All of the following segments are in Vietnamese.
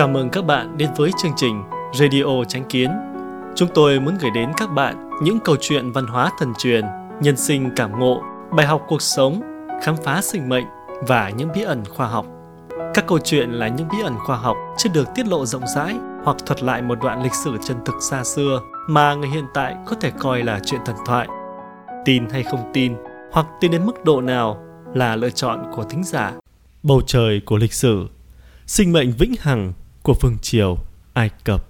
Chào mừng các bạn đến với chương trình Radio Tránh Kiến. Chúng tôi muốn gửi đến các bạn những câu chuyện văn hóa thần truyền, nhân sinh cảm ngộ, bài học cuộc sống, khám phá sinh mệnh và những bí ẩn khoa học. Các câu chuyện là những bí ẩn khoa học chưa được tiết lộ rộng rãi hoặc thuật lại một đoạn lịch sử chân thực xa xưa mà người hiện tại có thể coi là chuyện thần thoại. Tin hay không tin, hoặc tin đến mức độ nào là lựa chọn của thính giả. Bầu trời của lịch sử, sinh mệnh vĩnh hằng của phương triều Ai Cập.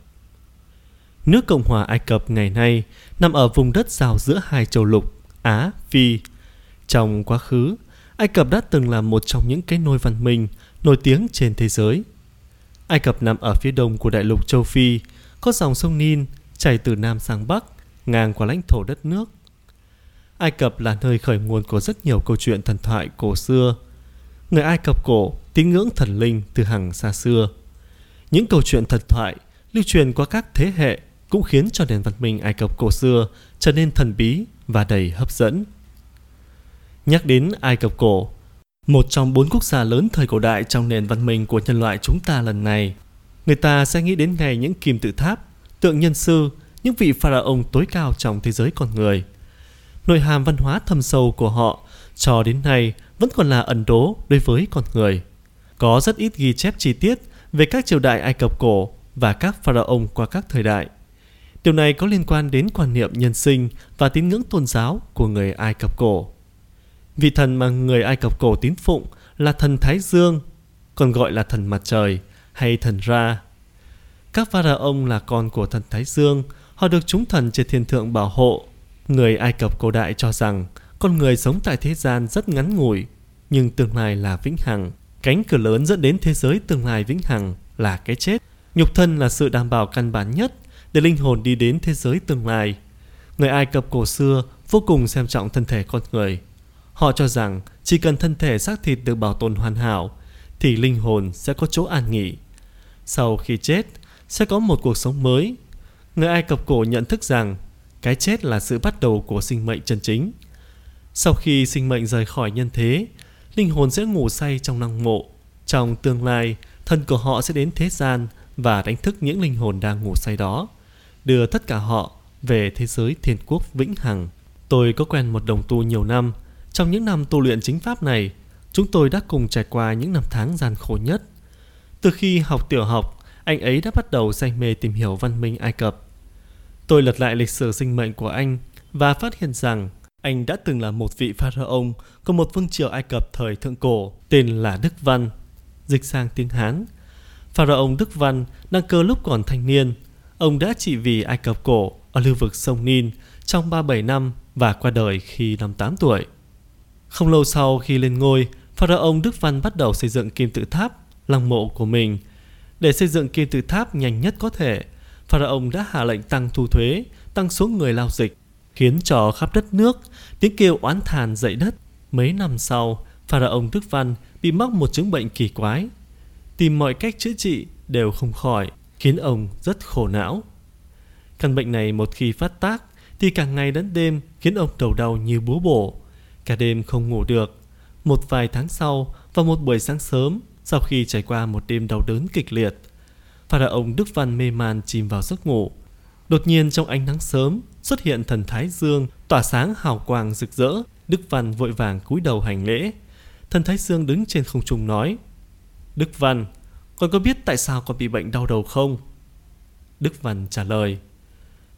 Nước Cộng hòa Ai Cập ngày nay nằm ở vùng đất giao giữa hai châu lục Á, Phi. Trong quá khứ, Ai Cập đã từng là một trong những cái nôi văn minh nổi tiếng trên thế giới. Ai Cập nằm ở phía đông của đại lục châu Phi, có dòng sông Nin chảy từ nam sang bắc, ngang qua lãnh thổ đất nước. Ai Cập là nơi khởi nguồn của rất nhiều câu chuyện thần thoại cổ xưa. Người Ai Cập cổ tín ngưỡng thần linh từ hàng xa xưa. Những câu chuyện thần thoại lưu truyền qua các thế hệ cũng khiến cho nền văn minh Ai Cập cổ xưa trở nên thần bí và đầy hấp dẫn. Nhắc đến Ai Cập cổ, một trong bốn quốc gia lớn thời cổ đại trong nền văn minh của nhân loại chúng ta lần này, người ta sẽ nghĩ đến ngày những kim tự tháp, tượng nhân sư, những vị pharaoh tối cao trong thế giới con người. Nội hàm văn hóa thâm sâu của họ cho đến nay vẫn còn là ẩn đố đối với con người. Có rất ít ghi chép chi tiết về các triều đại Ai Cập cổ và các pharaoh qua các thời đại. Điều này có liên quan đến quan niệm nhân sinh và tín ngưỡng tôn giáo của người Ai Cập cổ. Vị thần mà người Ai Cập cổ tín phụng là thần Thái Dương, còn gọi là thần mặt trời hay thần Ra. Các pharaoh là con của thần Thái Dương, họ được chúng thần trên thiên thượng bảo hộ. Người Ai Cập cổ đại cho rằng con người sống tại thế gian rất ngắn ngủi, nhưng tương lai là vĩnh hằng. Cánh cửa lớn dẫn đến thế giới tương lai vĩnh hằng là cái chết. Nhục thân là sự đảm bảo căn bản nhất để linh hồn đi đến thế giới tương lai. Người Ai Cập cổ xưa vô cùng xem trọng thân thể con người. Họ cho rằng chỉ cần thân thể xác thịt được bảo tồn hoàn hảo thì linh hồn sẽ có chỗ an nghỉ. Sau khi chết sẽ có một cuộc sống mới. Người Ai Cập cổ nhận thức rằng cái chết là sự bắt đầu của sinh mệnh chân chính. Sau khi sinh mệnh rời khỏi nhân thế, linh hồn sẽ ngủ say trong năng mộ. Trong tương lai, thân của họ sẽ đến thế gian và đánh thức những linh hồn đang ngủ say đó, đưa tất cả họ về thế giới thiên quốc vĩnh hằng. Tôi có quen một đồng tu nhiều năm. Trong những năm tu luyện chính pháp này, chúng tôi đã cùng trải qua những năm tháng gian khổ nhất. Từ khi học tiểu học, anh ấy đã bắt đầu say mê tìm hiểu văn minh Ai Cập. Tôi lật lại lịch sử sinh mệnh của anh và phát hiện rằng anh đã từng là một vị pharaoh của một vương triều Ai Cập thời thượng cổ tên là Đức Văn. Dịch sang tiếng Hán, pharaoh Đức Văn đăng cơ lúc còn thanh niên. Ông đã trị vì Ai Cập cổ ở lưu vực sông Nin trong 37 năm và qua đời khi năm 8 tuổi. Không lâu sau khi lên ngôi, pharaoh Đức Văn bắt đầu xây dựng kim tự tháp, lăng mộ của mình. Để xây dựng kim tự tháp nhanh nhất có thể, pharaoh đã hạ lệnh tăng thu thuế, tăng số người lao dịch khiến cho khắp đất nước tiếng kêu oán thàn dậy đất. Mấy năm sau, pharaoh Đức Văn bị mắc một chứng bệnh kỳ quái. Tìm mọi cách chữa trị đều không khỏi, khiến ông rất khổ não. Căn bệnh này một khi phát tác thì cả ngày đến đêm khiến ông đầu đau như búa bổ. Cả đêm không ngủ được. Một vài tháng sau, vào một buổi sáng sớm, sau khi trải qua một đêm đau đớn kịch liệt, pharaoh Đức Văn mê man chìm vào giấc ngủ. Đột nhiên trong ánh nắng sớm xuất hiện thần Thái Dương tỏa sáng hào quang rực rỡ. Đức Văn vội vàng cúi đầu hành lễ. Thần Thái Dương đứng trên không trung nói Đức Văn, con có biết tại sao con bị bệnh đau đầu không? Đức Văn trả lời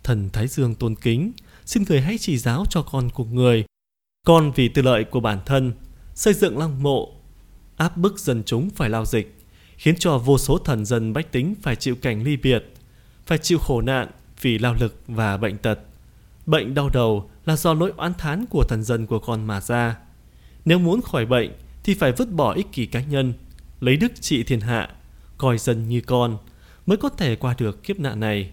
Thần Thái Dương tôn kính Xin người hãy chỉ giáo cho con của người Con vì tư lợi của bản thân Xây dựng lăng mộ Áp bức dân chúng phải lao dịch Khiến cho vô số thần dân bách tính Phải chịu cảnh ly biệt Phải chịu khổ nạn vì lao lực và bệnh tật. Bệnh đau đầu là do lỗi oán thán của thần dân của con mà ra. Nếu muốn khỏi bệnh thì phải vứt bỏ ích kỷ cá nhân, lấy đức trị thiên hạ, coi dân như con mới có thể qua được kiếp nạn này.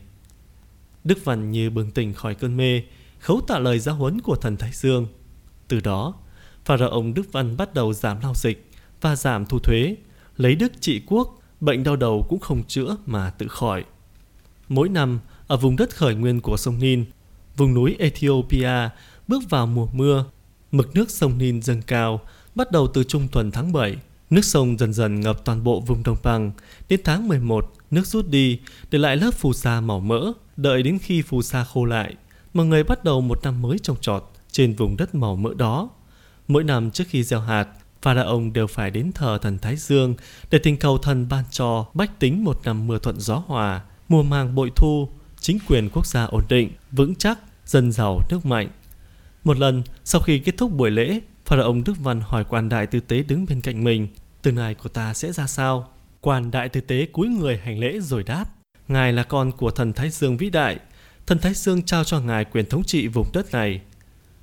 Đức Văn như bừng tỉnh khỏi cơn mê, khấu tạ lời giáo huấn của thần Thái Dương. Từ đó, Pharaoh Đức Văn bắt đầu giảm lao dịch và giảm thu thuế, lấy đức trị quốc, bệnh đau đầu cũng không chữa mà tự khỏi. Mỗi năm, ở vùng đất khởi nguyên của sông Nin, vùng núi Ethiopia bước vào mùa mưa. Mực nước sông Nin dâng cao, bắt đầu từ trung tuần tháng 7, Nước sông dần dần ngập toàn bộ vùng đồng bằng. Đến tháng 11, nước rút đi, để lại lớp phù sa màu mỡ. Đợi đến khi phù sa khô lại, mọi người bắt đầu một năm mới trồng trọt trên vùng đất màu mỡ đó. Mỗi năm trước khi gieo hạt, Pharaoh đều phải đến thờ thần Thái Dương để tình cầu thần ban cho bách tính một năm mưa thuận gió hòa, mùa màng bội thu, chính quyền quốc gia ổn định, vững chắc, dân giàu nước mạnh. Một lần, sau khi kết thúc buổi lễ, Pharaoh Đức Văn hỏi quan đại tư tế đứng bên cạnh mình, tương lai của ta sẽ ra sao? Quan đại tư tế cúi người hành lễ rồi đáp, Ngài là con của thần Thái Dương vĩ đại, thần Thái Dương trao cho ngài quyền thống trị vùng đất này.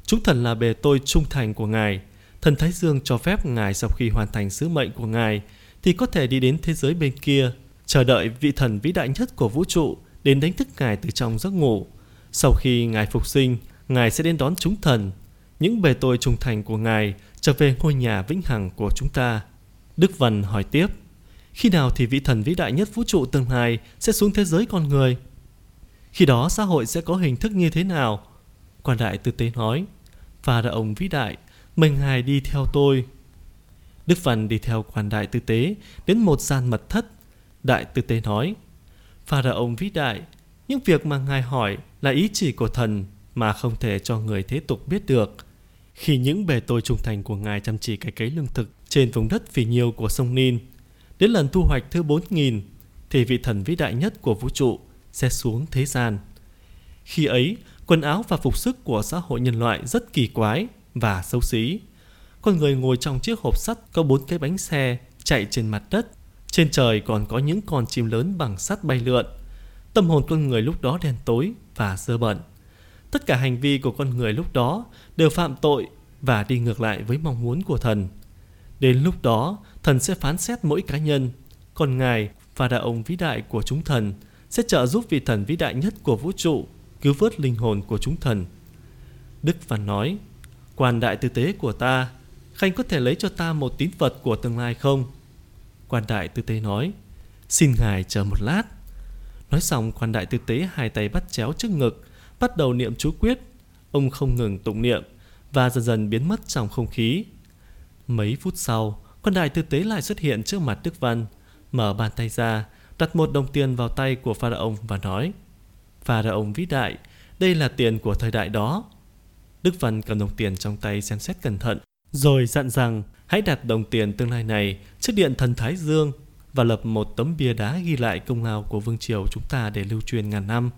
Chúng thần là bề tôi trung thành của ngài, thần Thái Dương cho phép ngài sau khi hoàn thành sứ mệnh của ngài thì có thể đi đến thế giới bên kia, chờ đợi vị thần vĩ đại nhất của vũ trụ đến đánh thức ngài từ trong giấc ngủ. Sau khi ngài phục sinh, ngài sẽ đến đón chúng thần, những bề tôi trung thành của ngài trở về ngôi nhà vĩnh hằng của chúng ta. Đức Văn hỏi tiếp, khi nào thì vị thần vĩ đại nhất vũ trụ tương lai sẽ xuống thế giới con người? Khi đó xã hội sẽ có hình thức như thế nào? Quan đại tư tế nói, và là ông vĩ đại, mình ngài đi theo tôi. Đức Văn đi theo quan đại tư tế đến một gian mật thất. Đại tư tế nói, và là ông vĩ đại, những việc mà ngài hỏi là ý chỉ của thần mà không thể cho người thế tục biết được. Khi những bề tôi trung thành của ngài chăm chỉ cải cấy lương thực trên vùng đất phì nhiêu của sông Nin, đến lần thu hoạch thứ 4.000 thì vị thần vĩ đại nhất của vũ trụ sẽ xuống thế gian. Khi ấy, quần áo và phục sức của xã hội nhân loại rất kỳ quái và xấu xí. Con người ngồi trong chiếc hộp sắt có bốn cái bánh xe chạy trên mặt đất. Trên trời còn có những con chim lớn bằng sắt bay lượn. Tâm hồn con người lúc đó đen tối và dơ bẩn. Tất cả hành vi của con người lúc đó đều phạm tội và đi ngược lại với mong muốn của thần. Đến lúc đó, thần sẽ phán xét mỗi cá nhân. Còn Ngài và đạo ông vĩ đại của chúng thần sẽ trợ giúp vị thần vĩ đại nhất của vũ trụ cứu vớt linh hồn của chúng thần. Đức Văn nói, quan đại tư tế của ta, Khanh có thể lấy cho ta một tín vật của tương lai không? Quan đại tư tế nói, xin ngài chờ một lát. Nói xong quan đại tư tế hai tay bắt chéo trước ngực, bắt đầu niệm chú quyết. Ông không ngừng tụng niệm và dần dần biến mất trong không khí. Mấy phút sau, quan đại tư tế lại xuất hiện trước mặt Đức Văn, mở bàn tay ra, đặt một đồng tiền vào tay của Pharaoh và nói Pharaoh vĩ đại, đây là tiền của thời đại đó. Đức Văn cầm đồng tiền trong tay xem xét cẩn thận, rồi dặn rằng hãy đặt đồng tiền tương lai này trước điện thần Thái Dương và lập một tấm bia đá ghi lại công lao của vương triều chúng ta để lưu truyền ngàn năm.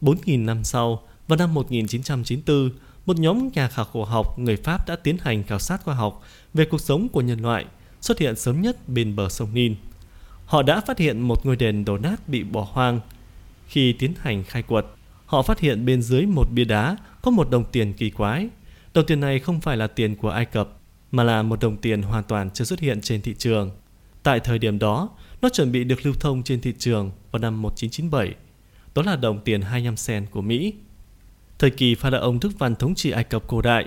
4.000 năm sau, vào năm 1994, một nhóm nhà khảo cổ học người Pháp đã tiến hành khảo sát khoa học về cuộc sống của nhân loại xuất hiện sớm nhất bên bờ sông Nin. Họ đã phát hiện một ngôi đền đổ nát bị bỏ hoang. Khi tiến hành khai quật, họ phát hiện bên dưới một bia đá có một đồng tiền kỳ quái. Đồng tiền này không phải là tiền của Ai Cập, mà là một đồng tiền hoàn toàn chưa xuất hiện trên thị trường. Tại thời điểm đó, nó chuẩn bị được lưu thông trên thị trường vào năm 1997. Đó là đồng tiền 25 cent của Mỹ. Thời kỳ pha ông Đức Văn thống trị Ai Cập cổ đại,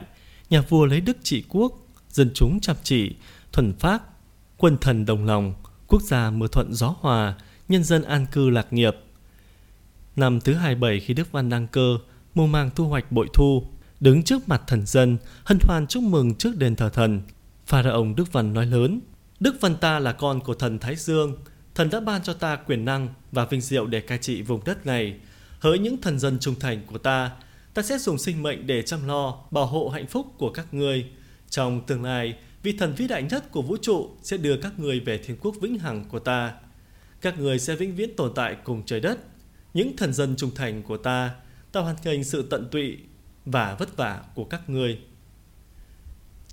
nhà vua lấy đức trị quốc, dân chúng chăm chỉ, thuần phác, quân thần đồng lòng, quốc gia mưa thuận gió hòa, nhân dân an cư lạc nghiệp. Năm thứ 27 khi Đức Văn đăng cơ, mùa màng thu hoạch bội thu, đứng trước mặt thần dân, hân hoan chúc mừng trước đền thờ thần. Pharaoh Đức Văn nói lớn, Đức Văn ta là con của thần Thái Dương, thần đã ban cho ta quyền năng và vinh diệu để cai trị vùng đất này. Hỡi những thần dân trung thành của ta, ta sẽ dùng sinh mệnh để chăm lo, bảo hộ hạnh phúc của các ngươi. Trong tương lai, vị thần vĩ đại nhất của vũ trụ sẽ đưa các người về thiên quốc vĩnh hằng của ta. Các người sẽ vĩnh viễn tồn tại cùng trời đất. Những thần dân trung thành của ta, ta hoàn thành sự tận tụy và vất vả của các người.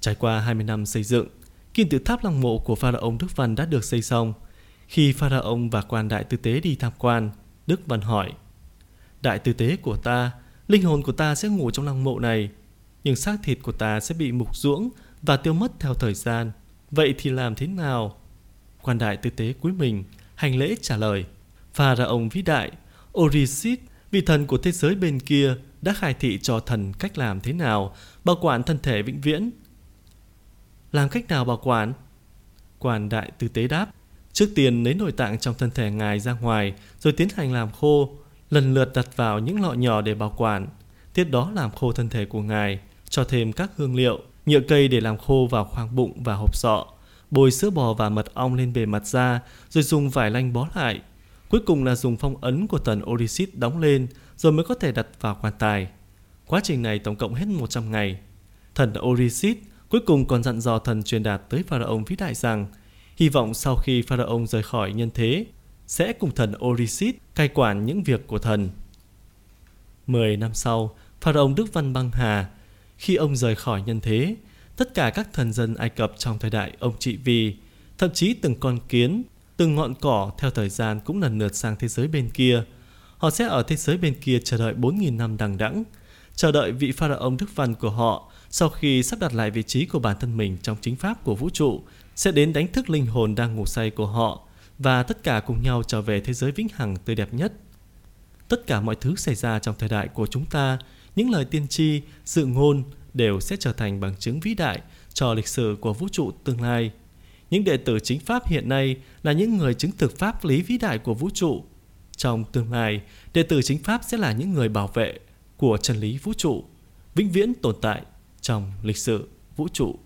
Trải qua 20 năm xây dựng, kim tự tháp lăng mộ của pharaoh Đức Văn đã được xây xong. Khi pharaoh và quan đại tư tế đi tham quan, Đức Văn hỏi: "Đại tư tế của ta, linh hồn của ta sẽ ngủ trong lăng mộ này, nhưng xác thịt của ta sẽ bị mục ruỗng và tiêu mất theo thời gian. Vậy thì làm thế nào? Quan đại tư tế cuối mình hành lễ trả lời. Pharaoh ông vĩ đại, Orisit vị thần của thế giới bên kia, đã khai thị cho thần cách làm thế nào bảo quản thân thể vĩnh viễn. Làm cách nào bảo quản? Quan đại tư tế đáp. Trước tiên lấy nội tạng trong thân thể ngài ra ngoài rồi tiến hành làm khô, lần lượt đặt vào những lọ nhỏ để bảo quản. Tiếp đó làm khô thân thể của ngài, cho thêm các hương liệu nhựa cây để làm khô vào khoang bụng và hộp sọ, bôi sữa bò và mật ong lên bề mặt da, rồi dùng vải lanh bó lại. Cuối cùng là dùng phong ấn của thần Orisit đóng lên, rồi mới có thể đặt vào quan tài. Quá trình này tổng cộng hết 100 ngày. Thần Orisit cuối cùng còn dặn dò thần truyền đạt tới Pharaoh vĩ đại rằng hy vọng sau khi Pharaoh rời khỏi nhân thế sẽ cùng thần Orisit cai quản những việc của thần. Mười năm sau, Pharaoh Đức Văn Băng Hà, khi ông rời khỏi nhân thế, tất cả các thần dân Ai Cập trong thời đại ông trị vì, thậm chí từng con kiến, từng ngọn cỏ theo thời gian cũng lần lượt sang thế giới bên kia. Họ sẽ ở thế giới bên kia chờ đợi 4.000 năm đằng đẵng, chờ đợi vị pharaoh Đức Văn của họ sau khi sắp đặt lại vị trí của bản thân mình trong chính pháp của vũ trụ, sẽ đến đánh thức linh hồn đang ngủ say của họ và tất cả cùng nhau trở về thế giới vĩnh hằng tươi đẹp nhất. Tất cả mọi thứ xảy ra trong thời đại của chúng ta, những lời tiên tri, dự ngôn đều sẽ trở thành bằng chứng vĩ đại cho lịch sử của vũ trụ tương lai. Những đệ tử chính pháp hiện nay là những người chứng thực pháp lý vĩ đại của vũ trụ. Trong tương lai, đệ tử chính pháp sẽ là những người bảo vệ của chân lý vũ trụ, vĩnh viễn tồn tại trong lịch sử vũ trụ.